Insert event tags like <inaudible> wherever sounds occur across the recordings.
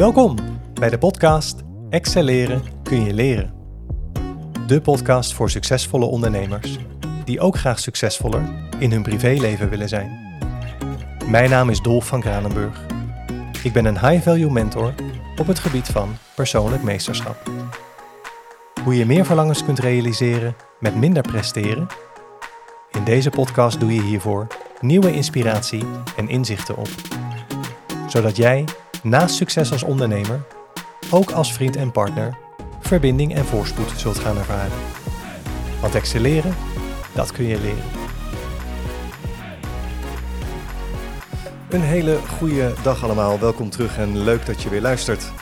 Welkom bij de podcast Excelleren kun je leren. De podcast voor succesvolle ondernemers die ook graag succesvoller in hun privéleven willen zijn. Mijn naam is Dolf van Kranenburg. Ik ben een high-value mentor op het gebied van persoonlijk meesterschap. Hoe je meer verlangens kunt realiseren met minder presteren? In deze podcast doe je hiervoor nieuwe inspiratie en inzichten op. Zodat jij naast succes als ondernemer ook als vriend en partner verbinding en voorspoed zult gaan ervaren. Want excelleren, dat kun je leren. Een hele goede dag allemaal. Welkom terug en leuk dat je weer luistert.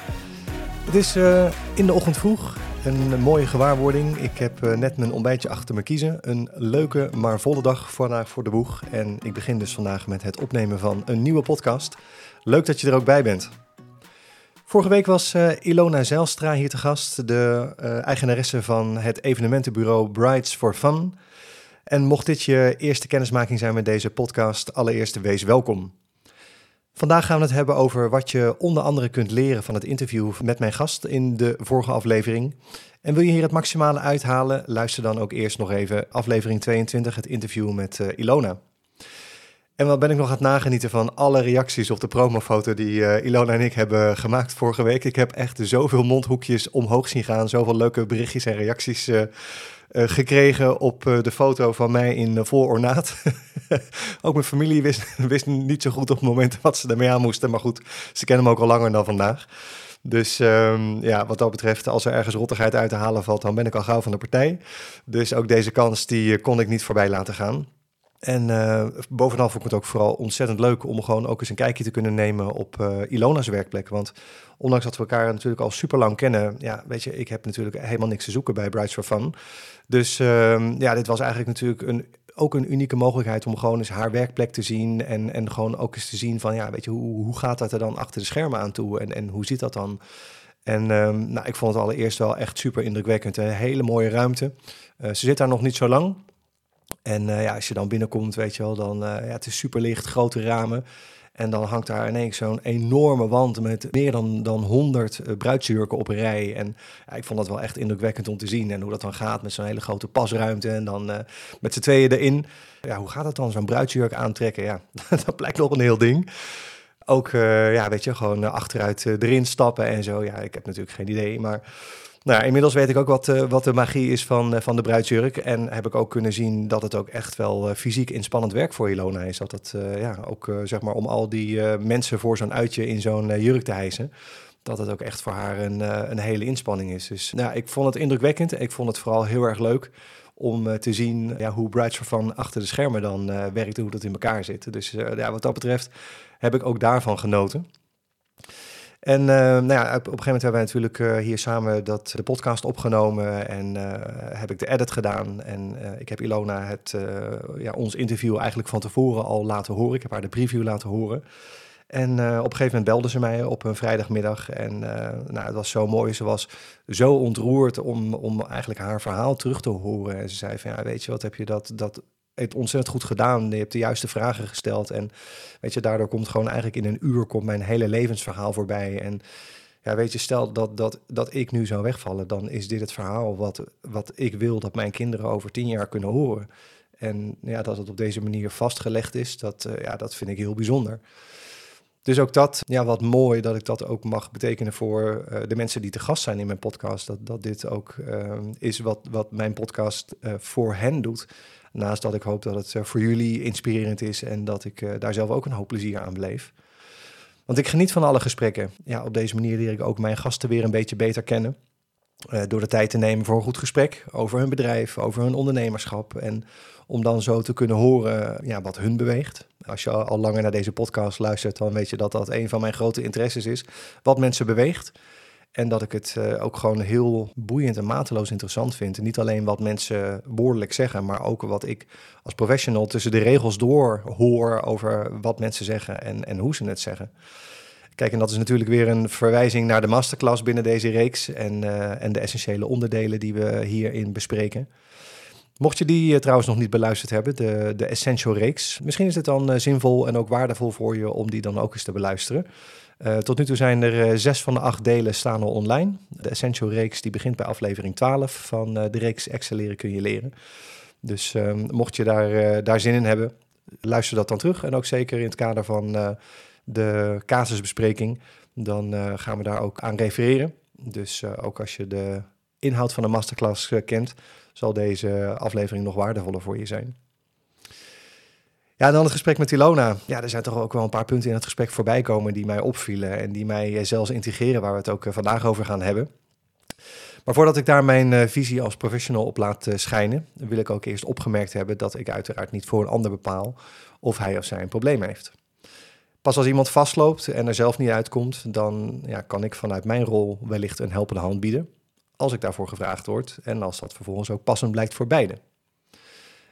Het is uh, in de ochtend vroeg. Een mooie gewaarwording. Ik heb uh, net mijn ontbijtje achter me kiezen. Een leuke, maar volle dag vandaag voor de boeg. En ik begin dus vandaag met het opnemen van een nieuwe podcast. Leuk dat je er ook bij bent. Vorige week was uh, Ilona Zijlstra hier te gast, de uh, eigenaresse van het evenementenbureau Brides for Fun. En mocht dit je eerste kennismaking zijn met deze podcast, allereerst wees welkom. Vandaag gaan we het hebben over wat je onder andere kunt leren van het interview met mijn gast in de vorige aflevering. En wil je hier het maximale uithalen, luister dan ook eerst nog even aflevering 22, het interview met uh, Ilona. En wat ben ik nog aan het nagenieten van alle reacties op de promofoto die uh, Ilona en ik hebben gemaakt vorige week. Ik heb echt zoveel mondhoekjes omhoog zien gaan, zoveel leuke berichtjes en reacties uh, uh, gekregen op de foto van mij in vol ornaat. <laughs> ook mijn familie <laughs> wist, niet zo goed op het moment wat ze ermee aan moesten, maar goed, ze kennen me ook al langer dan vandaag. Dus um, ja, wat dat betreft, als er ergens rottigheid uit te halen valt, dan ben ik al gauw van de partij. Dus ook deze kans, die kon ik niet voorbij laten gaan. En uh, bovenal vond ik het ook vooral ontzettend leuk om gewoon ook eens een kijkje te kunnen nemen op uh, Ilona's werkplek. Want ondanks dat we elkaar natuurlijk al super lang kennen, ja, weet je, ik heb natuurlijk helemaal niks te zoeken bij Brides for Fun. Dus uh, ja, dit was eigenlijk natuurlijk een, ook een unieke mogelijkheid om gewoon eens haar werkplek te zien. En, en gewoon ook eens te zien van, ja, weet je, hoe, hoe gaat dat er dan achter de schermen aan toe? En, en hoe zit dat dan? En um, nou, ik vond het allereerst wel echt super indrukwekkend. Een hele mooie ruimte. Uh, ze zit daar nog niet zo lang. En uh, ja, als je dan binnenkomt, weet je wel, dan uh, ja, het is super licht, grote ramen. En dan hangt daar ineens zo'n enorme wand met meer dan, dan 100 uh, bruidsjurken op een rij. En ja, ik vond dat wel echt indrukwekkend om te zien. En hoe dat dan gaat met zo'n hele grote pasruimte. En dan met z'n tweeën erin. Ja, hoe gaat dat dan, zo'n bruidsjurk aantrekken? Ja, <laughs> dat blijkt nog een heel ding. Ook, ja, weet je, gewoon achteruit erin stappen en zo. Ja, ik heb natuurlijk geen idee, maar... Nou, inmiddels weet ik ook wat, uh, wat de magie is van, uh, van de bruidsjurk. En heb ik ook kunnen zien dat het ook echt wel uh, fysiek inspannend werk voor Ilona is. Dat het, ja, ook zeg maar om al die mensen voor zo'n uitje in zo'n jurk te hijsen. Dat het ook echt voor haar een, een hele inspanning is. Dus nou, ik vond het indrukwekkend. Ik vond het vooral heel erg leuk om te zien ja, hoe Brides Fun achter de schermen dan werkt en hoe dat in elkaar zit. Dus ja, wat dat betreft heb ik ook daarvan genoten. En uh, nou ja, op, een gegeven moment hebben wij natuurlijk uh, hier samen dat, de podcast opgenomen en uh, heb ik de edit gedaan. En ik heb Ilona het, ja, ons interview eigenlijk van tevoren al laten horen. Ik heb haar de preview laten horen. En op een gegeven moment belde ze mij op een vrijdagmiddag. En nou, het was zo mooi. Ze was zo ontroerd om, om eigenlijk haar verhaal terug te horen. En ze zei van, ja, weet je wat, heb je dat, dat het ontzettend goed gedaan. Je hebt de juiste vragen gesteld. En weet je, daardoor komt gewoon eigenlijk in een uur komt mijn hele levensverhaal voorbij. En ja, weet je, stel dat, dat, dat ik nu zou wegvallen, dan is dit het verhaal wat, wat ik wil dat mijn kinderen over tien jaar kunnen horen. En ja, dat het op deze manier vastgelegd is, dat, uh, ja, dat vind ik heel bijzonder. Dus ook dat, ja, wat mooi dat ik dat ook mag betekenen voor uh, de mensen die te gast zijn in mijn podcast. Dat, dat dit ook uh, is wat, wat mijn podcast voor hen doet. Naast dat ik hoop dat het eh, voor jullie inspirerend is en dat ik eh, daar zelf ook een hoop plezier aan beleef. Want ik geniet van alle gesprekken. Ja, op deze manier leer ik ook mijn gasten weer een beetje beter kennen. Uh, door de tijd te nemen voor een goed gesprek over hun bedrijf, over hun ondernemerschap. En om dan zo te kunnen horen ja, wat hun beweegt. Als je al langer naar deze podcast luistert, dan weet je dat dat een van mijn grote interesses is. Wat mensen beweegt. En dat ik het uh, ook gewoon heel boeiend en mateloos interessant vind. En niet alleen wat mensen woordelijk zeggen, maar ook wat ik als professional tussen de regels door hoor over wat mensen zeggen en, en hoe ze het zeggen. Kijk, en dat is natuurlijk weer een verwijzing naar de masterclass binnen deze reeks en, uh, en de essentiële onderdelen die we hierin bespreken. Mocht je die uh, trouwens nog niet beluisterd hebben, de, de Essential reeks, misschien is het dan zinvol en ook waardevol voor je om die dan ook eens te beluisteren. Uh, tot nu toe zijn er uh, zes van de acht delen staan al online. De Essential reeks die begint bij aflevering 12 van uh, de reeks Excelleren kun je leren. Dus ehm, mocht je daar, daar zin in hebben, luister dat dan terug. En ook zeker in het kader van de casusbespreking, dan gaan we daar ook aan refereren. Dus ook als je de inhoud van de masterclass kent, zal deze aflevering nog waardevoller voor je zijn. Ja, dan het gesprek met Ilona. Ja, er zijn toch ook wel een paar punten in het gesprek voorbij komen die mij opvielen en die mij eh, zelfs integreren, waar we het ook eh, vandaag over gaan hebben. Maar voordat ik daar mijn eh, visie als professional op laat schijnen, wil ik ook eerst opgemerkt hebben dat ik uiteraard niet voor een ander bepaal of hij of zij een probleem heeft. Pas als iemand vastloopt en er zelf niet uitkomt, dan ja, kan ik vanuit mijn rol wellicht een helpende hand bieden. Als ik daarvoor gevraagd word en als dat vervolgens ook passend blijkt voor beide.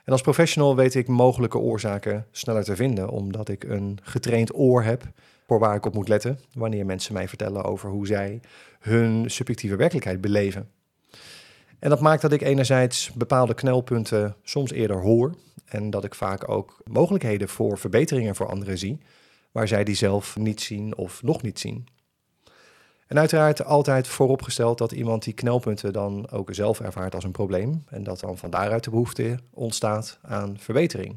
En als professional weet ik mogelijke oorzaken sneller te vinden, omdat ik een getraind oor heb voor waar ik op moet letten wanneer mensen mij vertellen over hoe zij hun subjectieve werkelijkheid beleven. En dat maakt dat ik enerzijds bepaalde knelpunten soms eerder hoor en dat ik vaak ook mogelijkheden voor verbeteringen voor anderen zie, waar zij die zelf niet zien of nog niet zien. En uiteraard altijd vooropgesteld dat iemand die knelpunten dan ook zelf ervaart als een probleem en dat dan van daaruit de behoefte ontstaat aan verbetering.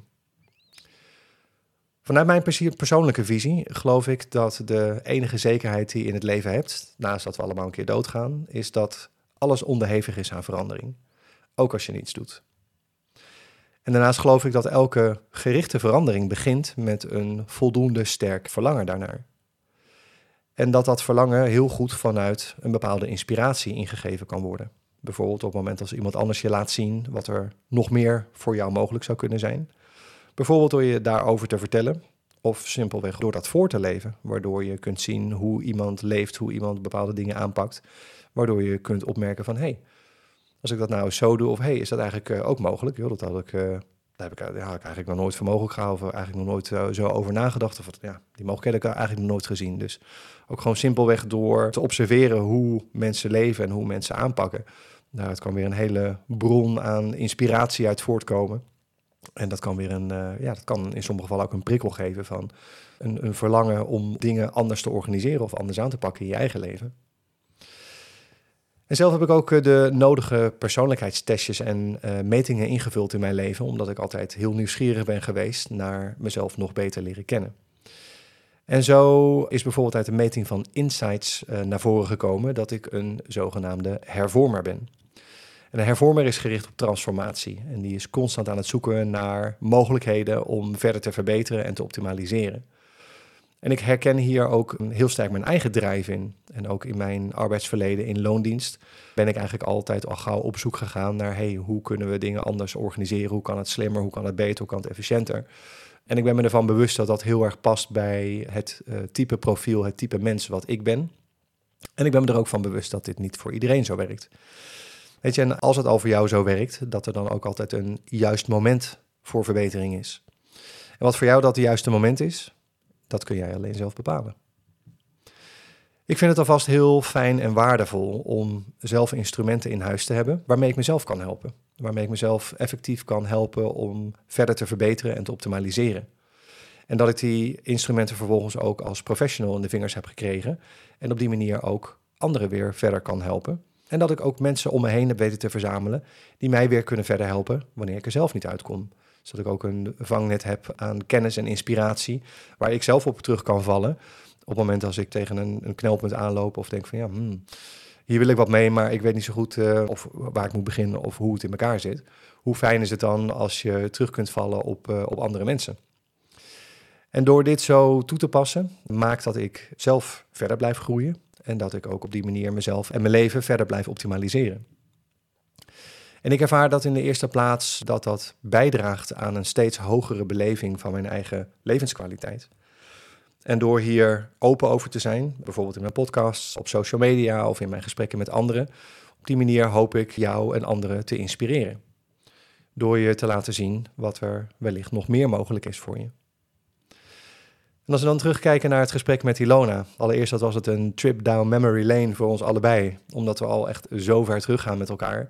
Vanuit mijn persoonlijke visie geloof ik dat de enige zekerheid die je in het leven hebt, naast dat we allemaal een keer doodgaan, is dat alles onderhevig is aan verandering, ook als je niets doet. En daarnaast geloof ik dat elke gerichte verandering begint met een voldoende sterk verlangen daarnaar. En dat dat verlangen heel goed vanuit een bepaalde inspiratie ingegeven kan worden. Bijvoorbeeld op het moment als iemand anders je laat zien wat er nog meer voor jou mogelijk zou kunnen zijn. Bijvoorbeeld door je daarover te vertellen. Of simpelweg door dat voor te leven. Waardoor je kunt zien hoe iemand leeft, hoe iemand bepaalde dingen aanpakt. Waardoor je kunt opmerken van hé, hey, als ik dat nou zo doe, of hé, hey, is dat eigenlijk uh, ook mogelijk? Dat had ik uh, daar heb had ik eigenlijk nog nooit voor mogelijk gehouden, of eigenlijk nog nooit zo, zo over nagedacht. Of ja, die mogelijkheden heb ik eigenlijk nog nooit gezien. Dus ook gewoon simpelweg door te observeren hoe mensen leven en hoe mensen aanpakken. Daaruit kan weer een hele bron aan inspiratie uit voortkomen. En dat kan weer een, uh, ja, dat kan in sommige gevallen ook een prikkel geven van een, een verlangen om dingen anders te organiseren of anders aan te pakken in je eigen leven. En zelf heb ik ook eh, de nodige persoonlijkheidstestjes en uh, metingen ingevuld in mijn leven, omdat ik altijd heel nieuwsgierig ben geweest naar mezelf nog beter leren kennen. En zo is bijvoorbeeld uit de meting van Insights uh, naar voren gekomen dat ik een zogenaamde hervormer ben. En een hervormer is gericht op transformatie en die is constant aan het zoeken naar mogelijkheden om verder te verbeteren en te optimaliseren. En ik herken hier ook heel sterk mijn eigen drijf in. En ook in mijn arbeidsverleden in loondienst ben ik eigenlijk altijd al gauw op zoek gegaan naar hey, hoe kunnen we dingen anders organiseren? Hoe kan het slimmer? Hoe kan het beter? Hoe kan het efficiënter? En ik ben me ervan bewust dat dat heel erg past bij het uh, type profiel, het type mens wat ik ben. En ik ben me er ook van bewust dat dit niet voor iedereen zo werkt. Weet je, en als het al voor jou zo werkt, dat er dan ook altijd een juist moment voor verbetering is. En wat voor jou dat de juiste moment is, dat kun jij alleen zelf bepalen. Ik vind het alvast heel fijn en waardevol om zelf instrumenten in huis te hebben waarmee ik mezelf kan helpen. Waarmee ik mezelf effectief kan helpen om verder te verbeteren en te optimaliseren. En dat ik die instrumenten vervolgens ook als professional in de vingers heb gekregen. En op die manier ook anderen weer verder kan helpen. En dat ik ook mensen om me heen heb weten te verzamelen die mij weer kunnen verder helpen wanneer ik er zelf niet uitkom zodat ik ook een vangnet heb aan kennis en inspiratie waar ik zelf op terug kan vallen. Op het moment als ik tegen een, een knelpunt aanloop of denk van ja, hmm, hier wil ik wat mee, maar ik weet niet zo goed uh, of waar ik moet beginnen of hoe het in elkaar zit. Hoe fijn is het dan als je terug kunt vallen op, uh, op andere mensen? En door dit zo toe te passen, maakt dat ik zelf verder blijf groeien en dat ik ook op die manier mezelf en mijn leven verder blijf optimaliseren. En ik ervaar dat in de eerste plaats dat dat bijdraagt aan een steeds hogere beleving van mijn eigen levenskwaliteit. En door hier open over te zijn, bijvoorbeeld in mijn podcasts, op social media of in mijn gesprekken met anderen, op die manier hoop ik jou en anderen te inspireren. Door je te laten zien wat er wellicht nog meer mogelijk is voor je. En als we dan terugkijken naar het gesprek met Ilona. Allereerst dat was het een trip down memory lane voor ons allebei. Omdat we al echt zo ver teruggaan met elkaar.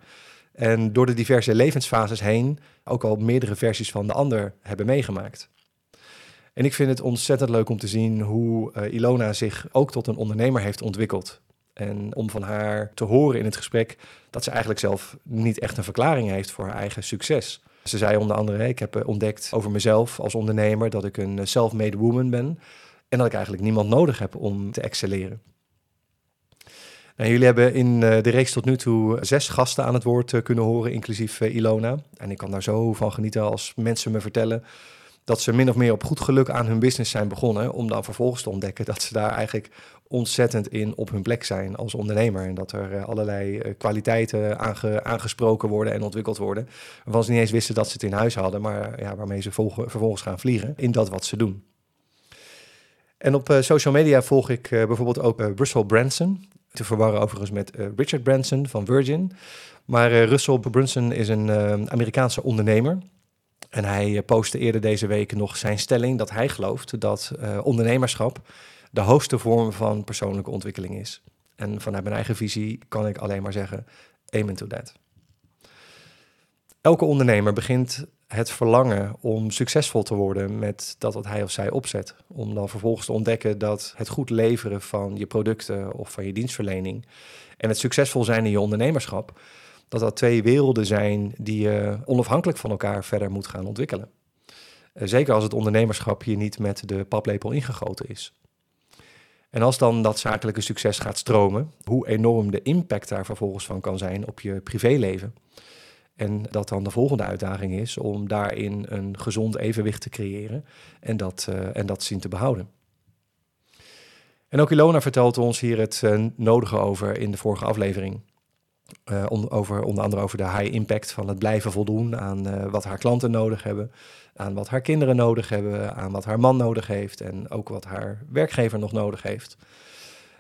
En door de diverse levensfases heen ook al meerdere versies van de ander hebben meegemaakt. En ik vind het ontzettend leuk om te zien hoe uh, Ilona zich ook tot een ondernemer heeft ontwikkeld. En om van haar te horen in het gesprek dat ze eigenlijk zelf niet echt een verklaring heeft voor haar eigen succes. Ze zei onder andere: Ik heb ontdekt over mezelf als ondernemer dat ik een self-made woman ben. En dat ik eigenlijk niemand nodig heb om te excelleren. Jullie hebben in de reeks tot nu toe zes gasten aan het woord kunnen horen, inclusief Ilona. En ik kan daar zo van genieten als mensen me vertellen dat ze min of meer op goed geluk aan hun business zijn begonnen, om dan vervolgens te ontdekken dat ze daar eigenlijk ontzettend in op hun plek zijn als ondernemer. En dat er allerlei kwaliteiten aangesproken worden en ontwikkeld worden, waarvan ze niet eens wisten dat ze het in huis hadden, maar ja, waarmee ze vervolgens gaan vliegen in dat wat ze doen. En op social media volg ik bijvoorbeeld ook Russell Branson. Te verwarren overigens met Richard Branson van Virgin. Maar Russell Brunson is een Amerikaanse ondernemer. En hij postte eerder deze week nog zijn stelling dat hij gelooft dat ondernemerschap de hoogste vorm van persoonlijke ontwikkeling is. En vanuit mijn eigen visie kan ik alleen maar zeggen, amen to that. Elke ondernemer begint het verlangen om succesvol te worden met dat wat hij of zij opzet. Om dan vervolgens te ontdekken dat het goed leveren van je producten of van je dienstverlening en het succesvol zijn in je ondernemerschap, dat dat twee werelden zijn die je onafhankelijk van elkaar verder moet gaan ontwikkelen. Eh, zeker als het ondernemerschap hier niet met de paplepel ingegoten is. En als dan dat zakelijke succes gaat stromen, hoe enorm de impact daar vervolgens van kan zijn op je privéleven en dat dan de volgende uitdaging is om daarin een gezond evenwicht te creëren en dat, uh, en dat zien te behouden. En ook Ilona vertelt ons hier het uh, nodige over in de vorige aflevering. Uh, over, onder andere over de high impact van het blijven voldoen aan wat haar klanten nodig hebben, aan wat haar kinderen nodig hebben, aan wat haar man nodig heeft en ook wat haar werkgever nog nodig heeft.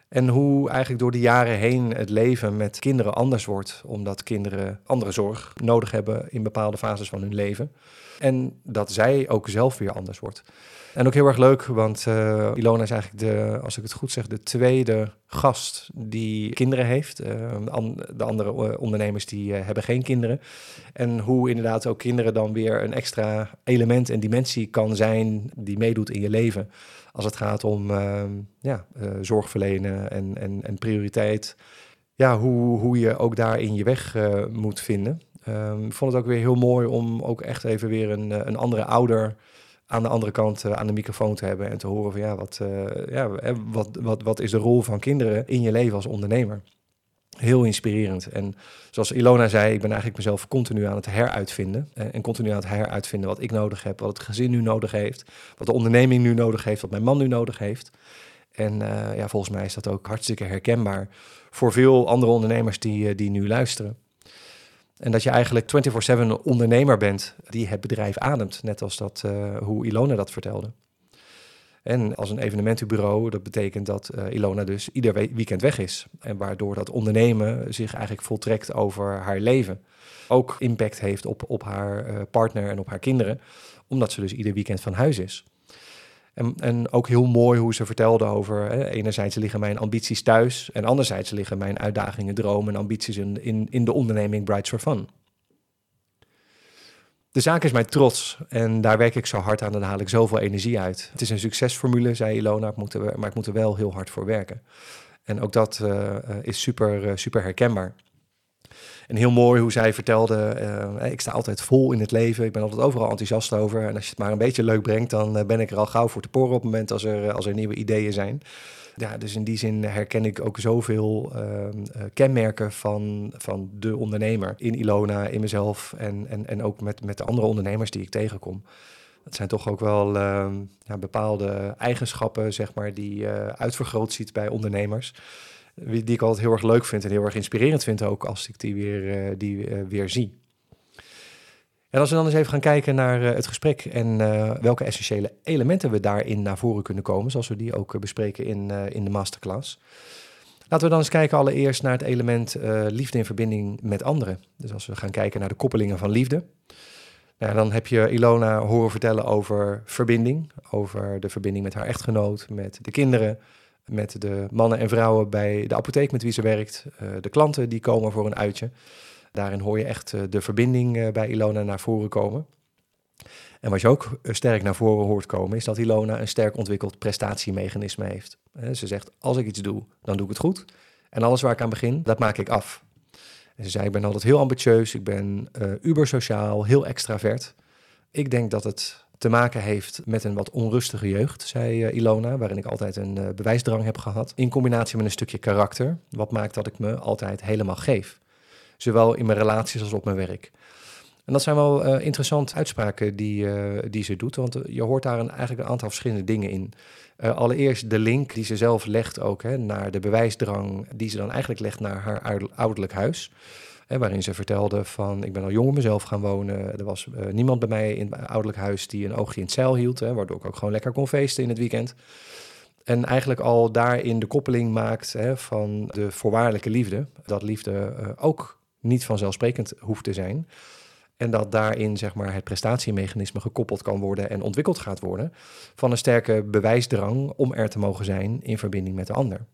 En hoe eigenlijk door de jaren heen het leven met kinderen anders wordt, omdat kinderen andere zorg nodig hebben in bepaalde fases van hun leven. En dat zij ook zelf weer anders wordt. En ook heel erg leuk, want uh, Ilona is eigenlijk de, als ik het goed zeg, de tweede gast die kinderen heeft. Uh, de andere eh, ondernemers die hebben geen kinderen. En hoe inderdaad ook kinderen dan weer een extra element en dimensie kan zijn die meedoet in je leven als het gaat om uh, ja, zorg verlenen en, en, en prioriteit. Ja, hoe, hoe je ook daarin je weg moet vinden. Um, ik vond het ook weer heel mooi om ook echt even weer een, een andere ouder aan de andere kant aan de microfoon te hebben en te horen van ja, wat, ja, wat, wat, wat is de rol van kinderen in je leven als ondernemer? Heel inspirerend. En zoals Ilona zei, ik ben eigenlijk mezelf continu aan het heruitvinden. Eh, en continu aan het heruitvinden wat ik nodig heb, wat het gezin nu nodig heeft, wat de onderneming nu nodig heeft, wat mijn man nu nodig heeft. En ja, volgens mij is dat ook hartstikke herkenbaar voor veel andere ondernemers die, die nu luisteren. En dat je eigenlijk 24/7 ondernemer bent die het bedrijf ademt, net als dat, uh, hoe Ilona dat vertelde. En als een evenementenbureau, dat betekent dat uh, Ilona dus ieder weekend weg is. En waardoor dat ondernemen zich eigenlijk voltrekt over haar leven. Ook impact heeft op, op haar uh, partner en op haar kinderen, omdat ze dus ieder weekend van huis is. En, en ook heel mooi hoe ze vertelde over, hè, enerzijds liggen mijn ambities thuis en anderzijds liggen mijn uitdagingen, dromen en ambities in, in, de onderneming Brights for Fun. De zaak is mij trots en daar werk ik zo hard aan en haal ik zoveel energie uit. Het is een succesformule, zei Ilona, maar ik moet er wel heel hard voor werken. En ook dat uh, is super, uh, super herkenbaar. En heel mooi hoe zij vertelde, uh, ik sta altijd vol in het leven, ik ben altijd overal enthousiast over. En als je het maar een beetje leuk brengt, dan ben ik er al gauw voor te poren op het moment als er, als er nieuwe ideeën zijn ja, dus in die zin herken ik ook zoveel uh, kenmerken van, van de ondernemer in Ilona, in mezelf en, en, en ook met, met de andere ondernemers die ik tegenkom. Dat zijn toch ook wel uh, ja, bepaalde eigenschappen, zeg maar, die je uitvergroot ziet bij ondernemers. Die ik altijd heel erg leuk vind en heel erg inspirerend vind ook als ik die weer, uh, die, weer zie. En als we dan eens even gaan kijken naar uh, het gesprek en welke essentiële elementen we daarin naar voren kunnen komen, zoals we die ook bespreken in, in de masterclass. Laten we dan eens kijken allereerst naar het element liefde in verbinding met anderen. Dus als we gaan kijken naar de koppelingen van liefde. Nou, dan heb je Ilona horen vertellen over verbinding, over de verbinding met haar echtgenoot, met de kinderen, met de mannen en vrouwen bij de apotheek met wie ze werkt, de klanten die komen voor een uitje. Daarin hoor je echt eh, de verbinding eh, bij Ilona naar voren komen. En wat je ook sterk naar voren hoort komen, is dat Ilona een sterk ontwikkeld prestatiemechanisme heeft. Ze zegt, als ik iets doe, dan doe ik het goed. En alles waar ik aan begin, dat maak ik af. Ze zei, ik ben altijd heel ambitieus, ik ben uh, ubersociaal, heel extravert. Ik denk dat het te maken heeft met een wat onrustige jeugd, zei uh, Ilona, waarin ik altijd een uh, bewijsdrang heb gehad. In combinatie met een stukje karakter, wat maakt dat ik me altijd helemaal geef. Zowel in mijn relaties als op mijn werk. En dat zijn wel uh, interessante uitspraken die, die ze doet, want je hoort daar een, eigenlijk een aantal verschillende dingen in. allereerst de link die ze zelf legt ook hè, naar de bewijsdrang, die ze dan eigenlijk legt naar haar ouderlijk huis waarin ze vertelde van ik ben al jong mezelf gaan wonen. Er was uh, niemand bij mij in het ouderlijk huis die een oogje in het zeil hield. Hè, waardoor ik ook gewoon lekker kon feesten in het weekend. En eigenlijk al daarin de koppeling maakt hè, van de voorwaardelijke liefde. Dat liefde uh, ook niet vanzelfsprekend hoeft te zijn. En dat daarin zeg maar, het prestatiemechanisme gekoppeld kan worden en ontwikkeld gaat worden van een sterke bewijsdrang om er te mogen zijn in verbinding met de ander.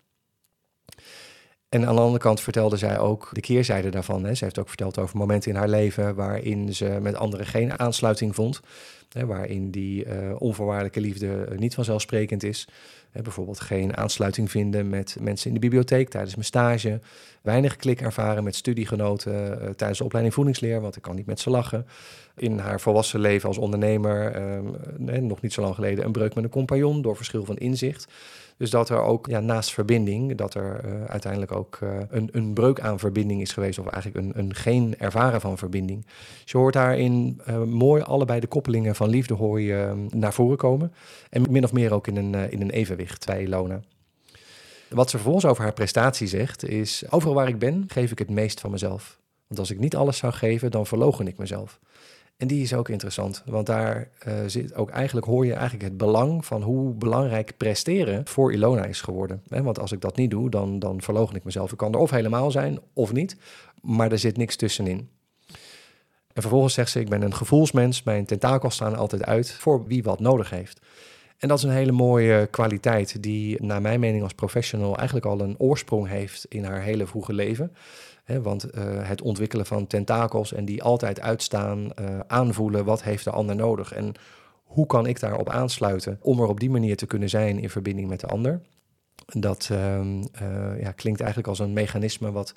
En aan de andere kant vertelde zij ook de keerzijde daarvan. Hè. Ze heeft ook verteld over momenten in haar leven waarin ze met anderen geen aansluiting vond. Hè, waarin die uh, onvoorwaardelijke liefde niet vanzelfsprekend is. Hè, bijvoorbeeld geen aansluiting vinden met mensen in de bibliotheek tijdens mijn stage. Weinig klik ervaren met studiegenoten uh, tijdens de opleiding voedingsleer, want ik kan niet met ze lachen. In haar volwassen leven als ondernemer, uh, nog niet zo lang geleden, een breuk met een compagnon door verschil van inzicht. Dus dat er ook ja, naast verbinding, dat er uh, uiteindelijk ook uh, een, een breuk aan verbinding is geweest, of eigenlijk een, een geen ervaren van verbinding. Dus je hoort daarin uh, mooi allebei de koppelingen van liefde hoor je naar voren komen. En min of meer ook in een, in een evenwicht bij Ilona. Wat ze vervolgens over haar prestatie zegt, is: overal waar ik ben, geef ik het meest van mezelf. Want als ik niet alles zou geven, dan verlogen ik mezelf. En die is ook interessant, want daar uh, zit ook eigenlijk hoor je eigenlijk het belang van hoe belangrijk presteren voor Ilona is geworden. Want als ik dat niet doe, dan, dan verlogen ik mezelf. Ik kan er of helemaal zijn of niet, maar er zit niks tussenin. En vervolgens zegt ze: Ik ben een gevoelsmens, mijn tentakels staan altijd uit voor wie wat nodig heeft. En dat is een hele mooie kwaliteit die, naar mijn mening als professional, eigenlijk al een oorsprong heeft in haar hele vroege leven want uh, het ontwikkelen van tentakels en die altijd uitstaan, uh, aanvoelen wat heeft de ander nodig en hoe kan ik daarop aansluiten om er op die manier te kunnen zijn in verbinding met de ander. Dat uh, ja, klinkt eigenlijk als een mechanisme wat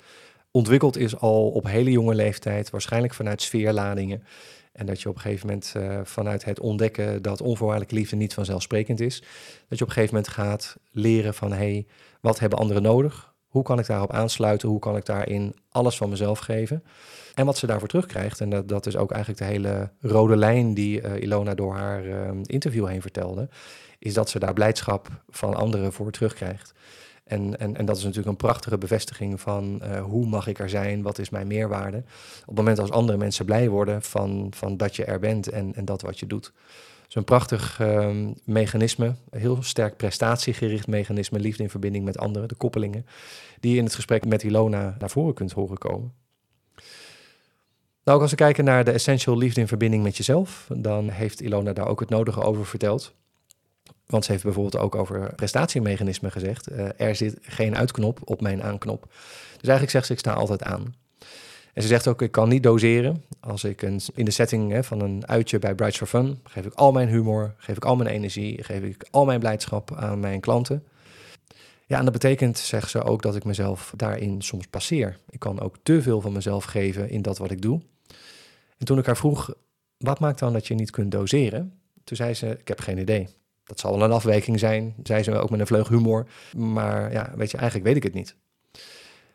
ontwikkeld is al op hele jonge leeftijd, waarschijnlijk vanuit sfeerladingen. En dat je op een gegeven moment vanuit het ontdekken dat onvoorwaardelijke liefde niet vanzelfsprekend is, dat je op een gegeven moment gaat leren van hé, hey, wat hebben anderen nodig? Hoe kan ik daarop aansluiten? Hoe kan ik daarin alles van mezelf geven? En wat ze daarvoor terugkrijgt, en dat, dat is ook eigenlijk de hele rode lijn die uh, Ilona door haar uh, interview heen vertelde, is dat ze daar blijdschap van anderen voor terugkrijgt. En, en, en dat is natuurlijk een prachtige bevestiging van uh, hoe mag ik er zijn, wat is mijn meerwaarde. Op het moment als andere mensen blij worden van, van dat je er bent en, en dat wat je doet een prachtig um, mechanisme, heel sterk prestatiegericht mechanisme, liefde in verbinding met anderen, de koppelingen, die je in het gesprek met Ilona naar voren kunt horen komen. Nou, ook als we kijken naar de essential liefde in verbinding met jezelf, dan heeft Ilona daar ook het nodige over verteld. Want ze heeft bijvoorbeeld ook over prestatiemechanismen gezegd. Uh, er zit geen uitknop op mijn aanknop. Dus eigenlijk zegt ze, ik sta altijd aan. En ze zegt ook, ik kan niet doseren. Als ik in de setting hè, van een uitje bij Brights for Fun, geef ik al mijn humor, geef ik al mijn energie, geef ik al mijn blijdschap aan mijn klanten. Ja, en dat betekent, zegt ze ook, dat ik mezelf daarin soms passeer. Ik kan ook te veel van mezelf geven in dat wat ik doe. En toen ik haar vroeg, wat maakt dan dat je niet kunt doseren? Toen zei ze, ik heb geen idee. Dat zal wel een afwijking zijn, zei ze ook met een vleug humor. Maar ja, weet je, eigenlijk weet ik het niet.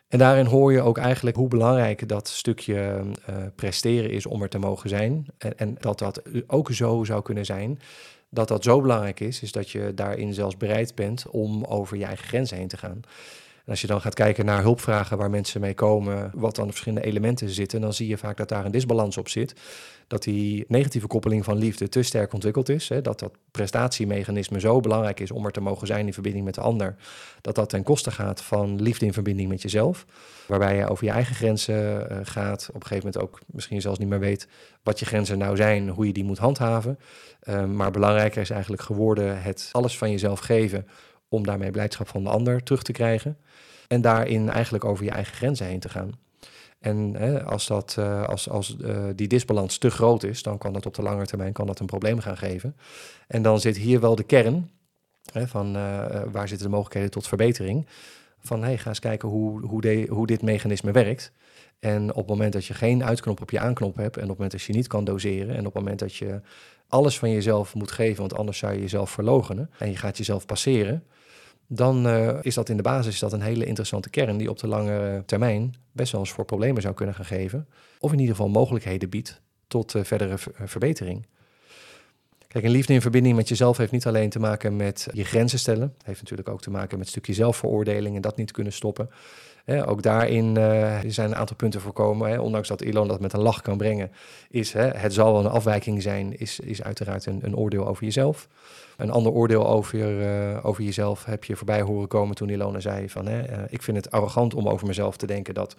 En daarin hoor je ook eigenlijk hoe belangrijk dat stukje uh, presteren is om er te mogen zijn. En, en, dat dat ook zo zou kunnen zijn. Dat dat zo belangrijk is, is dat je daarin zelfs bereid bent om over je eigen grenzen heen te gaan. Als je dan gaat kijken naar hulpvragen waar mensen mee komen, wat dan de verschillende elementen zitten, dan zie je vaak dat daar een disbalans op zit. Dat die negatieve koppeling van liefde te sterk ontwikkeld is. Hè, dat dat prestatiemechanisme zo belangrijk is om er te mogen zijn in verbinding met de ander. Dat dat ten koste gaat van liefde in verbinding met jezelf. Waarbij je over je eigen grenzen uh, gaat. Op een gegeven moment ook misschien zelfs niet meer weet wat je grenzen nou zijn, hoe je die moet handhaven. Uh, maar belangrijker is eigenlijk geworden het alles van jezelf geven om daarmee blijdschap van de ander terug te krijgen. En daarin eigenlijk over je eigen grenzen heen te gaan. En hè, als, dat, als, als die disbalans te groot is, dan kan dat op de lange termijn kan dat een probleem gaan geven. En dan zit hier wel de kern hè, van waar zitten de mogelijkheden tot verbetering. Van hey, ga eens kijken hoe, hoe, hoe dit mechanisme werkt. En op het moment dat je geen uitknop op je aanknop hebt, en op het moment dat je niet kan doseren, en op het moment dat je alles van jezelf moet geven, want anders zou je jezelf verlogenen en je gaat jezelf passeren, dan uh, is dat in de basis dat een hele interessante kern die op de lange termijn best wel eens voor problemen zou kunnen gaan geven, of in ieder geval mogelijkheden biedt tot uh, verdere verbetering. Kijk, een liefde in verbinding met jezelf heeft niet alleen te maken met je grenzen stellen. Het heeft natuurlijk ook te maken met een stukje zelfveroordeling en dat niet kunnen stoppen ook daarin zijn een aantal punten voorkomen. Ondanks dat Elon dat met een lach kan brengen, is het zal wel een afwijking zijn, is, is uiteraard een, een oordeel over jezelf. Een ander oordeel over, uh, over jezelf heb je voorbij horen komen toen Ilona zei van hè, uh, ik vind het arrogant om over mezelf te denken dat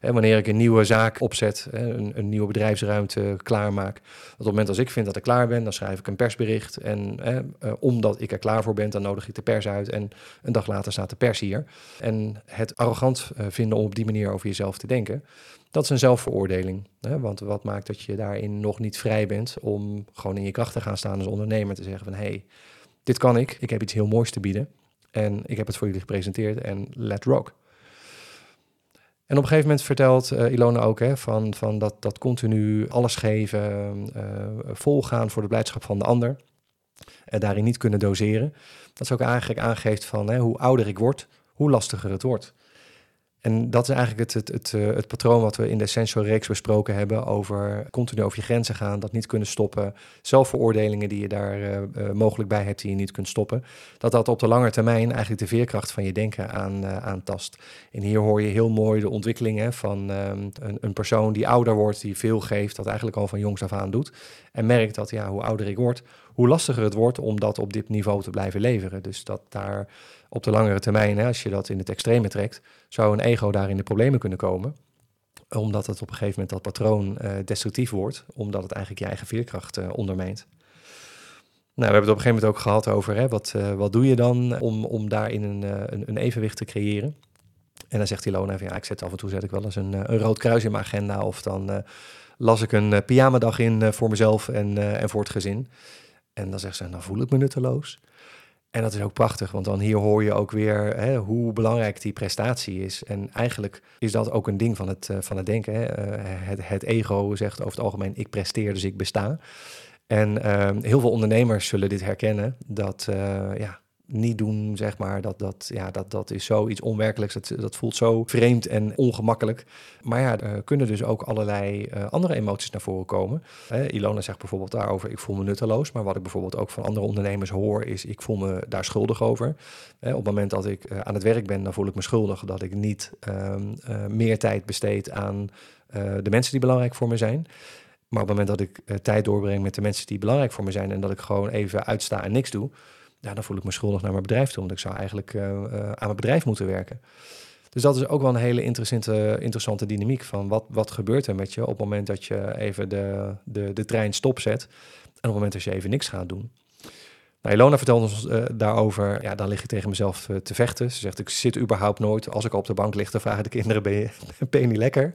hè, wanneer ik een nieuwe zaak opzet, hè, een, een, nieuwe bedrijfsruimte klaarmaak, dat op het moment als ik vind dat ik klaar ben, dan schrijf ik een persbericht en hè, uh, omdat ik er klaar voor ben, dan nodig ik de pers uit en een dag later staat de pers hier. En het arrogant vinden om op die manier over jezelf te denken, dat is een zelfveroordeling. Hè? Want wat maakt dat je daarin nog niet vrij bent om gewoon in je kracht te gaan staan als ondernemer. Te zeggen van hé, hey, dit kan ik. Ik heb iets heel moois te bieden. En ik heb het voor jullie gepresenteerd en let rock. En op een gegeven moment vertelt uh, Ilona ook hè, van, van dat, dat continu alles geven, uh, volgaan voor de blijdschap van de ander. En daarin niet kunnen doseren. Dat ze ook eigenlijk aangeeft van hè, hoe ouder ik word, hoe lastiger het wordt. En dat is eigenlijk het, het, het, eh, het, patroon wat we in de Essential Reeks besproken hebben over continu over je grenzen gaan, dat niet kunnen stoppen, zelfveroordelingen die je daar uh, uh, mogelijk bij hebt die je niet kunt stoppen. Dat dat op de lange termijn eigenlijk de veerkracht van je denken aan, uh, aantast. En hier hoor je heel mooi de ontwikkelingen van um, een, een, persoon die ouder wordt, die veel geeft, dat eigenlijk al van jongs af aan doet. En merkt dat ja, hoe ouder ik word, hoe lastiger het wordt om dat op dit niveau te blijven leveren. Dus dat daar op de langere termijn, hè, als je dat in het extreme trekt, zou een ego daar in de problemen kunnen komen. Omdat het op een gegeven moment dat patroon uh, destructief wordt, omdat het eigenlijk je eigen veerkracht uh, ondermijnt. Nou, we hebben het op een gegeven moment ook gehad over hè, wat, uh, wat doe je dan om, om daarin een, een, een evenwicht te creëren. En dan zegt Ilona van ja, ik zet af en toe zet ik wel eens een, een rood kruis in mijn agenda of dan las ik een pyjamadag in voor mezelf en, en voor het gezin. En dan zegt ze, dan voel ik me nutteloos. En dat is ook prachtig, want dan hier hoor je ook weer hè, hoe belangrijk die prestatie is. En eigenlijk is dat ook een ding van het, uh, van het denken. Hè. Uh, het, het, ego zegt over het algemeen, ik presteer, dus ik besta. En uh, heel veel ondernemers zullen dit herkennen, dat eh, ja, niet doen, zeg maar. Dat, dat, ja, dat, dat is zoiets onwerkelijks. Dat, dat voelt zo vreemd en ongemakkelijk. Maar ja, er kunnen dus ook allerlei uh, andere emoties naar voren komen. Uh, Ilona zegt bijvoorbeeld daarover, ik voel me nutteloos. Maar wat ik bijvoorbeeld ook van andere ondernemers hoor, is ik voel me daar schuldig over. Op het moment dat ik aan het werk ben, dan voel ik me schuldig dat ik niet ehm, meer tijd besteed aan de mensen die belangrijk voor me zijn. Maar op het moment dat ik tijd doorbreng met de mensen die belangrijk voor me zijn en dat ik gewoon even uitsta en niks doe, ja, dan voel ik me schuldig naar mijn bedrijf toe. Want ik zou eigenlijk uh, aan mijn bedrijf moeten werken. Dus dat is ook wel een hele interessante, interessante dynamiek van wat, wat gebeurt er met je op het moment dat je even de, de, de trein stopzet. En op het moment dat je even niks gaat doen. Nou, Ilona vertelt ons uh, daarover, ja, dan lig ik tegen mezelf te vechten. Ze zegt, ik zit überhaupt nooit. Als ik op de bank lig, dan vragen de kinderen, ben je, <laughs> ben je niet lekker?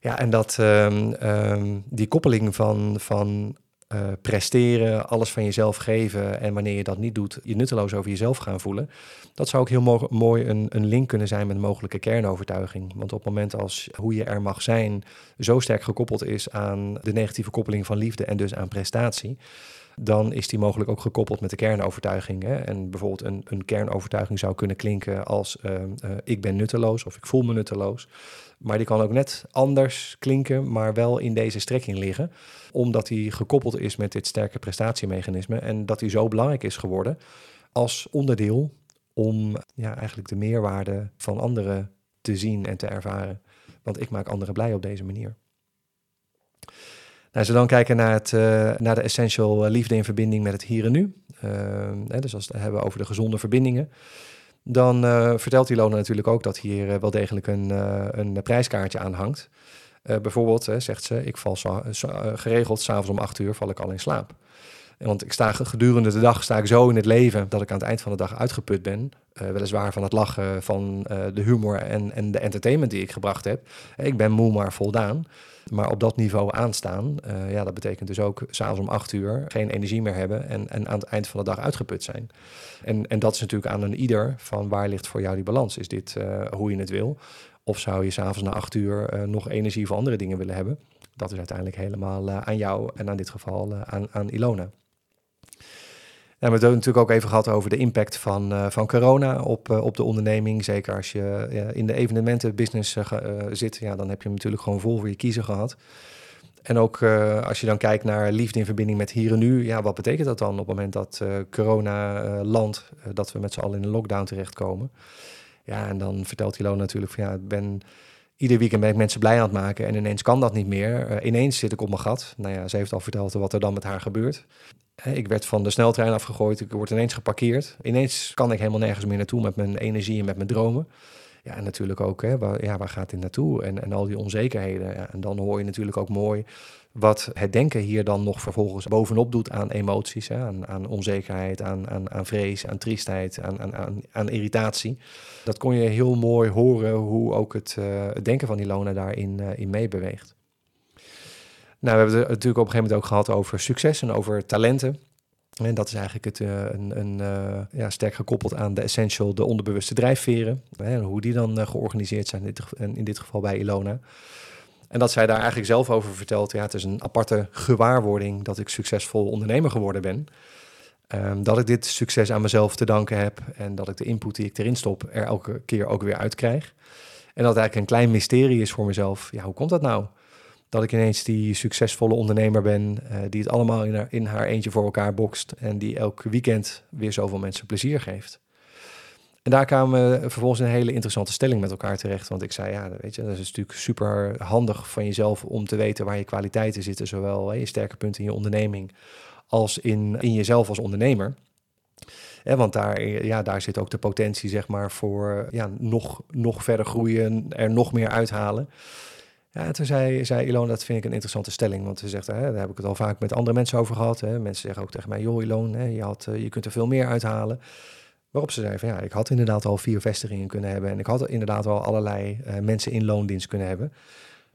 Ja, en dat, um, um, die koppeling van, van uh, presteren, alles van jezelf geven en wanneer je dat niet doet, je nutteloos over jezelf gaan voelen. Dat zou ook heel mo mooi een, een, link kunnen zijn met een mogelijke kernovertuiging. Want op het moment als hoe je er mag zijn zo sterk gekoppeld is aan de negatieve koppeling van liefde en dus aan prestatie, dan is die mogelijk ook gekoppeld met de kernovertuiging. Hè? En bijvoorbeeld een, een kernovertuiging zou kunnen klinken als uh, uh, ik ben nutteloos of ik voel me nutteloos. Maar die kan ook net anders klinken, maar wel in deze strekking liggen. Omdat die gekoppeld is met dit sterke prestatiemechanisme. En dat die zo belangrijk is geworden als onderdeel om ja, eigenlijk de meerwaarde van anderen te zien en te ervaren. Want ik maak anderen blij op deze manier. Nou, als we dan kijken naar, het, uh, naar de essential liefde in verbinding met het hier en nu. Uh, hè, dus als we het hebben over de gezonde verbindingen. Dan uh, vertelt Ilona natuurlijk ook dat hier uh, wel degelijk een, uh, een prijskaartje aan hangt. bijvoorbeeld, zegt ze, ik val geregeld s'avonds om acht uur val ik al in slaap. Want ik sta gedurende de dag sta ik zo in het leven dat ik aan het eind van de dag uitgeput ben. Uh, weliswaar van het lachen, van uh, de humor en, en de entertainment die ik gebracht heb. Ik ben moe maar voldaan. Maar op dat niveau aanstaan, uh, ja, dat betekent dus ook s'avonds om acht uur geen energie meer hebben en, en aan het eind van de dag uitgeput zijn. En, en dat is natuurlijk aan een ieder van waar ligt voor jou die balans? Is dit hoe je het wil? Of zou je s'avonds na acht uur nog energie voor andere dingen willen hebben? Dat is uiteindelijk helemaal aan jou en aan dit geval aan, aan Ilona. We hebben het natuurlijk ook even gehad over de impact van, uh, van corona op, uh, op de onderneming. Zeker als je in de evenementenbusiness zit, ja, dan heb je hem natuurlijk gewoon vol voor je kiezen gehad. En ook als je dan kijkt naar liefde in verbinding met hier en nu, ja, wat betekent dat dan op het moment dat corona landt, dat we met z'n allen in een lockdown terechtkomen? Ja, en dan vertelt Hilo natuurlijk van ja, ik ben ieder weekend ben ik mensen blij aan het maken en ineens kan dat niet meer. ineens zit ik op mijn gat. Nou ja, ze heeft al verteld wat er dan met haar gebeurt. Ik werd van de sneltrein afgegooid, ik word ineens geparkeerd. Ineens kan ik helemaal nergens meer naartoe met mijn energie en met mijn dromen. Ja, en natuurlijk ook, hè, waar, ja, waar gaat dit naartoe? En, en al die onzekerheden. En dan hoor je natuurlijk ook mooi wat het denken hier dan nog vervolgens bovenop doet aan emoties, hè, aan, aan onzekerheid, aan, aan, aan vrees, aan triestheid, aan, aan, aan, irritatie. Dat kon je heel mooi horen hoe ook het, uh, het denken van Ilona daarin uh, in meebeweegt. Nou, we hebben het natuurlijk op een gegeven moment ook gehad over succes en over talenten. En dat is eigenlijk het, uh, een, een uh, ja, sterk gekoppeld aan de essential, de onderbewuste drijfveren. Hè, hoe die dan uh, georganiseerd zijn, in dit, in dit, geval bij Ilona. En dat zij daar eigenlijk zelf over vertelt. Ja, het is een aparte gewaarwording dat ik succesvol ondernemer geworden ben. Um, dat ik dit succes aan mezelf te danken heb. En dat ik de input die ik erin stop er elke keer ook weer uitkrijg. En dat het eigenlijk een klein mysterie is voor mezelf. Ja, hoe komt dat nou? Dat ik ineens die succesvolle ondernemer ben, uh, die het allemaal in haar, eentje voor elkaar bokst en die elk weekend weer zoveel mensen plezier geeft. En daar kwamen we vervolgens een hele interessante stelling met elkaar terecht. Want ik zei, ja, weet je, dat is natuurlijk super handig van jezelf om te weten waar je kwaliteiten zitten, zowel hè, je sterke punten in je onderneming als in, in jezelf als ondernemer. Want daar, ja, daar zit ook de potentie, zeg maar, voor ja, nog, nog verder groeien, er nog meer uithalen. Ja, toen zei, zei Ilona, dat vind ik een interessante stelling. Want ze zegt, hè, daar heb ik het al vaak met andere mensen over gehad. Hè. Mensen zeggen ook tegen mij, joh Ilona, hè, je, had, eh, je kunt er veel meer uithalen. Waarop ze zei van ja, ik had inderdaad al vier vestigingen kunnen hebben. En ik had inderdaad al allerlei uh, mensen in loondienst kunnen hebben.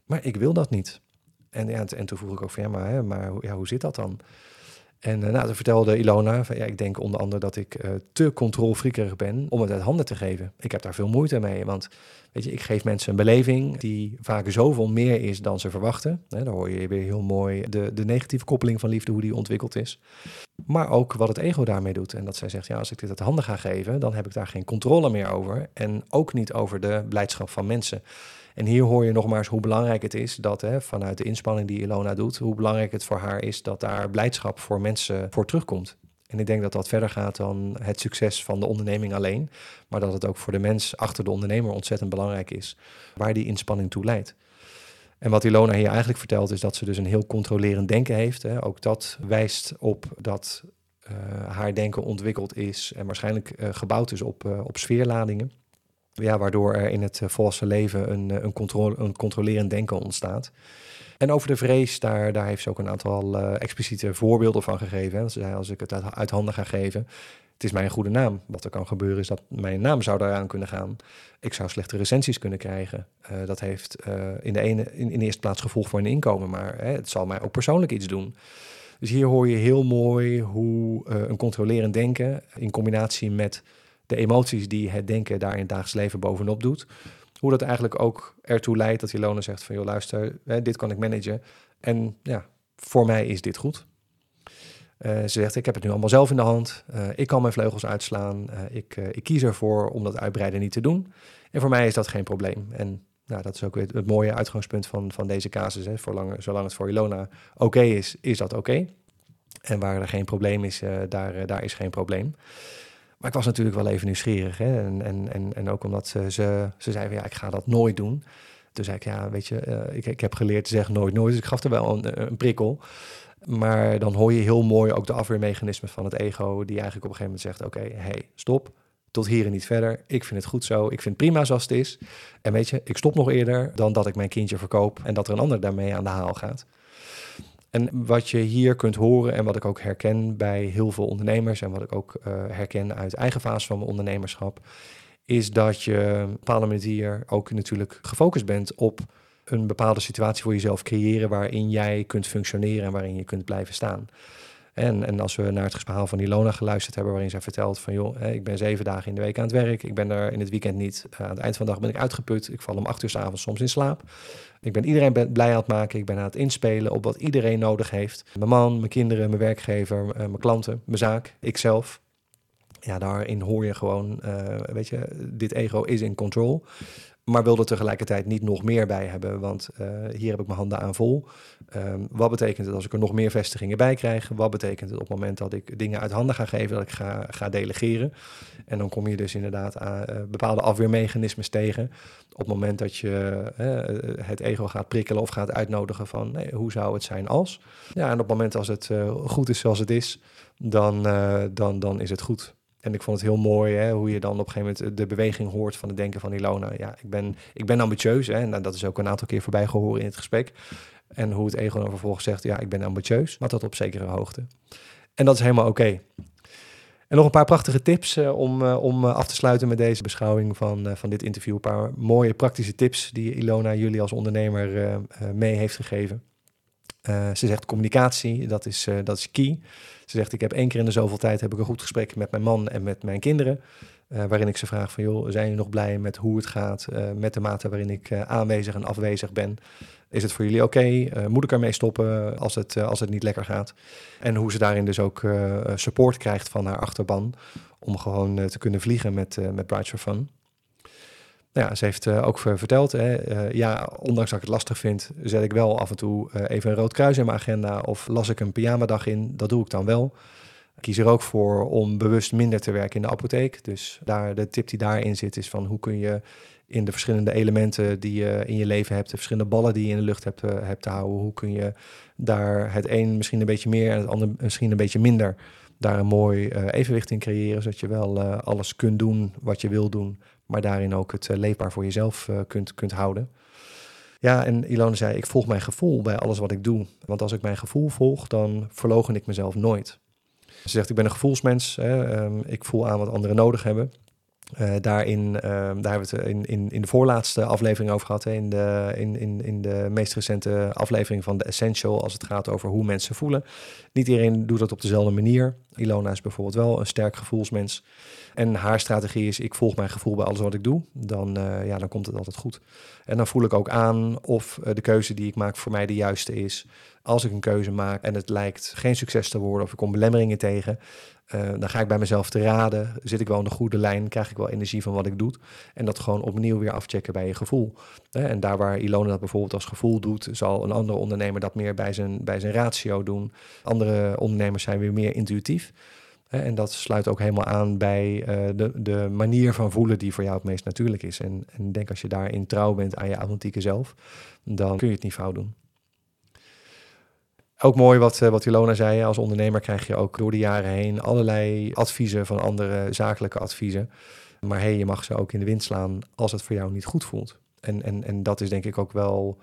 Maar ik wil dat niet. En, en toen vroeg ik ook van ja, maar, hè, maar ja, hoe zit dat dan? En uh, nou, toen vertelde Ilona, van, ja, ik denk onder andere dat ik uh, te controlfriekerig ben om het uit handen te geven. Ik heb daar veel moeite mee, want weet je, ik geef mensen een beleving die vaak zoveel meer is dan ze verwachten. Hè, dan hoor je weer heel mooi de, de negatieve koppeling van liefde, hoe die ontwikkeld is. Maar ook wat het ego daarmee doet. En dat zij zegt, ja, als ik dit uit handen ga geven, dan heb ik daar geen controle meer over. En ook niet over de blijdschap van mensen. En hier hoor je nogmaals hoe belangrijk het is dat hè, vanuit de inspanning die Ilona doet, hoe belangrijk het voor haar is dat daar blijdschap voor mensen voor terugkomt. En ik denk dat dat verder gaat dan het succes van de onderneming alleen, maar dat het ook voor de mens achter de ondernemer ontzettend belangrijk is, waar die inspanning toe leidt. En wat Ilona hier eigenlijk vertelt is dat ze dus een heel controlerend denken heeft. Hè. Ook dat wijst op dat uh, haar denken ontwikkeld is en waarschijnlijk uh, gebouwd is op, uh, op sfeerladingen ja, waardoor er in het eh, volwassen leven een, eh, een, controle, een controlerend denken ontstaat. En over de vrees, daar, daar heeft ze ook een aantal uh, expliciete voorbeelden van gegeven. Ze zei, als ik het uit, handen ga geven, het is mijn goede naam. Wat er kan gebeuren is dat mijn naam zou daaraan kunnen gaan. Ik zou slechte recensies kunnen krijgen. Dat heeft in, de ene, in, in eerste plaats gevolg voor een inkomen, maar hè, het zal mij ook persoonlijk iets doen. Dus hier hoor je heel mooi hoe een controlerend denken in combinatie met de emoties die het denken daar in het dagelijks leven bovenop doet. Hoe dat eigenlijk ook ertoe leidt dat Ilona zegt van, joh luister, hè, dit kan ik managen. En ja, voor mij is dit goed. Uh, ze zegt, ik heb het nu allemaal zelf in de hand. Uh, ik kan mijn vleugels uitslaan. Uh, ik, ik, kies ervoor om dat uitbreiden niet te doen. En voor mij is dat geen probleem. En nou, dat is ook het, het mooie uitgangspunt van, van deze casus. Hè. Voor zolang het voor Ilona oké is, is dat oké. En waar er geen probleem is, daar, daar is geen probleem. Maar ik was natuurlijk wel even nieuwsgierig. Hè? En, en, en, en ook omdat ze, ze, ze zei van ja, ik ga dat nooit doen. Toen zei ik, ja, weet je, uh, ik, ik heb geleerd te zeggen nooit, nooit. Dus ik gaf er wel een, een prikkel. Maar dan hoor je heel mooi ook de afweermechanismen van het ego, die eigenlijk op een gegeven moment zegt: Oké, okay, hey, stop. Tot hier en niet verder. Ik vind het goed zo. Ik vind het prima zoals het is. En weet je, ik stop nog eerder dan dat ik mijn kindje verkoop en dat er een ander daarmee aan de haal gaat. En wat je hier kunt horen en wat ik ook herken bij heel veel ondernemers en wat ik ook uh, herken uit eigen fase van mijn ondernemerschap, is dat je op een bepaalde manier ook natuurlijk gefocust bent op een bepaalde situatie voor jezelf creëren waarin jij kunt functioneren en waarin je kunt blijven staan. En, en als we naar het verhaal van Ilona geluisterd hebben, waarin zij vertelt van joh, ik ben zeven dagen in de week aan het werk, ik ben er in het weekend niet. aan het eind van de dag ben ik uitgeput, ik val om acht uur s avonds soms in slaap. Ik ben iedereen blij aan het maken, ik ben aan het inspelen op wat iedereen nodig heeft. Mijn man, mijn kinderen, mijn werkgever, eh, mijn klanten, mijn zaak, ikzelf. Ja, daarin hoor je gewoon, uh, weet je, dit ego is in control maar wil er tegelijkertijd niet nog meer bij hebben, want uh, hier heb ik mijn handen aan vol. Um, wat betekent het als ik er nog meer vestigingen bij krijg? Wat betekent het op het moment dat ik dingen uit handen ga geven, dat ik ga, ga delegeren? En dan kom je dus inderdaad aan uh, bepaalde afweermechanismes tegen. Op het moment dat je het ego gaat prikkelen of gaat uitnodigen van nee, hoe zou het zijn als? Ja, en op het moment als het goed is zoals het is, dan, dan, dan is het goed. En ik vond het heel mooi hè, hoe je dan op een gegeven moment de beweging hoort van het denken van Ilona. Ja, ik ben, ik ben ambitieus. Hè, en dat is ook een aantal keer voorbij gehoord in het gesprek. En hoe het ego dan vervolgens zegt, ja, ik ben ambitieus, maar dat op zekere hoogte. En dat is helemaal oké. En nog een paar prachtige tips uh, om, uh, om af te sluiten met deze beschouwing van, van dit interview. Een paar mooie praktische tips die Ilona jullie als ondernemer mee heeft gegeven. ze zegt communicatie, dat is, dat is key. Ze zegt, ik heb één keer in de zoveel tijd heb ik een goed gesprek met mijn man en met mijn kinderen. Uh, waarin ik ze vraag van, joh, zijn jullie nog blij met hoe het gaat? Uh, met de mate waarin ik uh, aanwezig en afwezig ben. Is het voor jullie oké? Moet ik ermee stoppen als het, als het niet lekker gaat? En hoe ze daarin dus ook support krijgt van haar achterban. Om gewoon te kunnen vliegen met, met Brides for Fun. Nou ja, ze heeft uh, ook verteld, hè, uh, ja, ondanks dat ik het lastig vind, zet ik wel af en toe even een rood kruis in mijn agenda of las ik een pyjamadag in. Dat doe ik dan wel. Ik kies er ook voor om bewust minder te werken in de apotheek. Dus daar, de tip die daarin zit is van hoe kun je in de verschillende elementen die je in je leven hebt, de verschillende ballen die je in de lucht hebt, hebt te houden, hoe kun je daar het een misschien een beetje meer en het ander misschien een beetje minder daar een mooi evenwicht in creëren, zodat je wel alles kunt doen wat je wil doen, maar daarin ook het uh, leefbaar voor jezelf uh, kunt, kunt houden. Ja, en Ilona zei, ik volg mijn gevoel bij alles wat ik doe. Want als ik mijn gevoel volg, dan verlogen ik mezelf nooit. Ze zegt, ik ben een gevoelsmens. Hè, um, ik voel aan wat anderen nodig hebben. Uh, daarin, uh, daar hebben we het in, in, in de voorlaatste aflevering over gehad. In, de, in, in, in de meest recente aflevering van The Essential, als het gaat over hoe mensen voelen. Niet iedereen doet dat op dezelfde manier. Ilona is bijvoorbeeld wel een sterk gevoelsmens. En haar strategie is: ik volg mijn gevoel bij alles wat ik doe. Dan, uh, ja, dan komt het altijd goed. En dan voel ik ook aan of de keuze die ik maak voor mij de juiste is. Als ik een keuze maak en het lijkt geen succes te worden of ik kom belemmeringen tegen, uh, dan ga ik bij mezelf te raden. Zit ik wel in de goede lijn? Krijg ik wel energie van wat ik doe? En dat gewoon opnieuw weer afchecken bij je gevoel. en daar waar Ilona dat bijvoorbeeld als gevoel doet, zal een andere ondernemer dat meer bij zijn, bij zijn ratio doen. Andere ondernemers zijn weer meer intuïtief. En dat sluit ook helemaal aan bij uh, de, de manier van voelen die voor jou het meest natuurlijk is. En, en denk als je daarin trouw bent aan je authentieke zelf, dan kun je het niet fout doen. Ook mooi wat, uh, wat Ilona zei, als ondernemer krijg je ook door de jaren heen allerlei adviezen van andere zakelijke adviezen. Maar hey, je mag ze ook in de wind slaan als het voor jou niet goed voelt. En, en, en dat is denk ik ook wel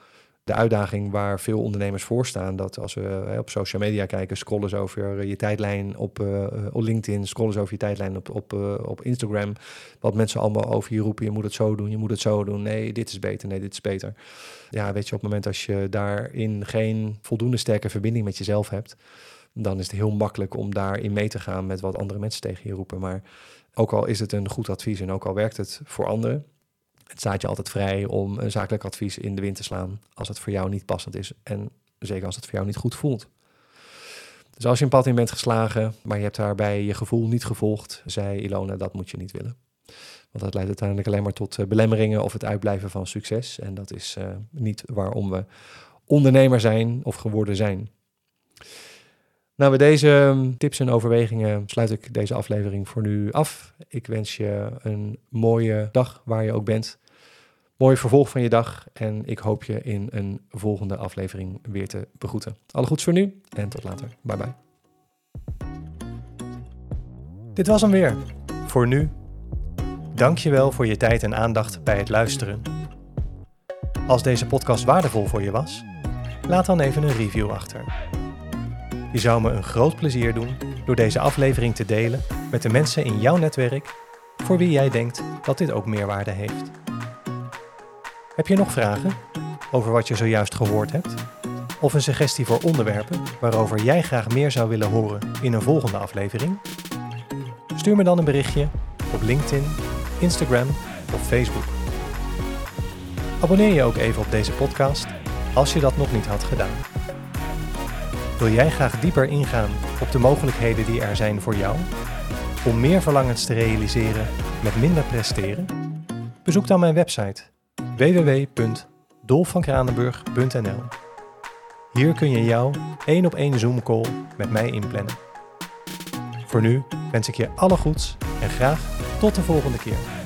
de uitdaging waar veel ondernemers voor staan. Dat als we op social media kijken, scrollen ze over je tijdlijn op, uh, op LinkedIn, scrollen ze over je tijdlijn op, op, op Instagram. Wat mensen allemaal over je roepen, je moet het zo doen, je moet het zo doen. Nee, dit is beter, nee, dit is beter. Ja, weet je, op het moment als je daarin geen voldoende sterke verbinding met jezelf hebt, dan is het heel makkelijk om daarin mee te gaan met wat andere mensen tegen je roepen. Maar ook al is het een goed advies en ook al werkt het voor anderen, het staat je altijd vrij om een zakelijk advies in de wind te slaan als het voor jou niet passend is en zeker als het voor jou niet goed voelt. Dus als je een pad in bent geslagen, maar je hebt daarbij je gevoel niet gevolgd, zei Ilona, dat moet je niet willen. Want dat leidt uiteindelijk alleen maar tot eh, belemmeringen of het uitblijven van succes. En dat is uh, niet waarom we ondernemer zijn of geworden zijn. Nou, met deze ehm, tips en overwegingen sluit ik deze aflevering voor nu af. Ik wens je een mooie dag waar je ook bent. Mooi vervolg van je dag en ik hoop je in een volgende aflevering weer te begroeten. Alle goeds voor nu en tot later. Bye bye. Dit was hem weer. Voor nu. Dank je wel voor je tijd en aandacht bij het luisteren. Als deze podcast waardevol voor je was Laat dan even een review achter. Je zou me een groot plezier doen door deze aflevering te delen met de mensen in jouw netwerk voor wie jij denkt dat dit ook meerwaarde heeft. Heb je nog vragen over wat je zojuist gehoord hebt? Of een suggestie voor onderwerpen waarover jij graag meer zou willen horen in een volgende aflevering? Stuur me dan een berichtje op LinkedIn, Instagram of Facebook. Abonneer je ook even op deze podcast als je dat nog niet had gedaan. Wil jij graag dieper ingaan op de mogelijkheden die er zijn voor jou om meer verlangens te realiseren met minder presteren? Bezoek dan mijn website www.dolfvankranenburg.nl. Hier kun je jouw één op één Zoom call met mij inplannen. Voor nu wens ik je alle goeds en graag tot de volgende keer.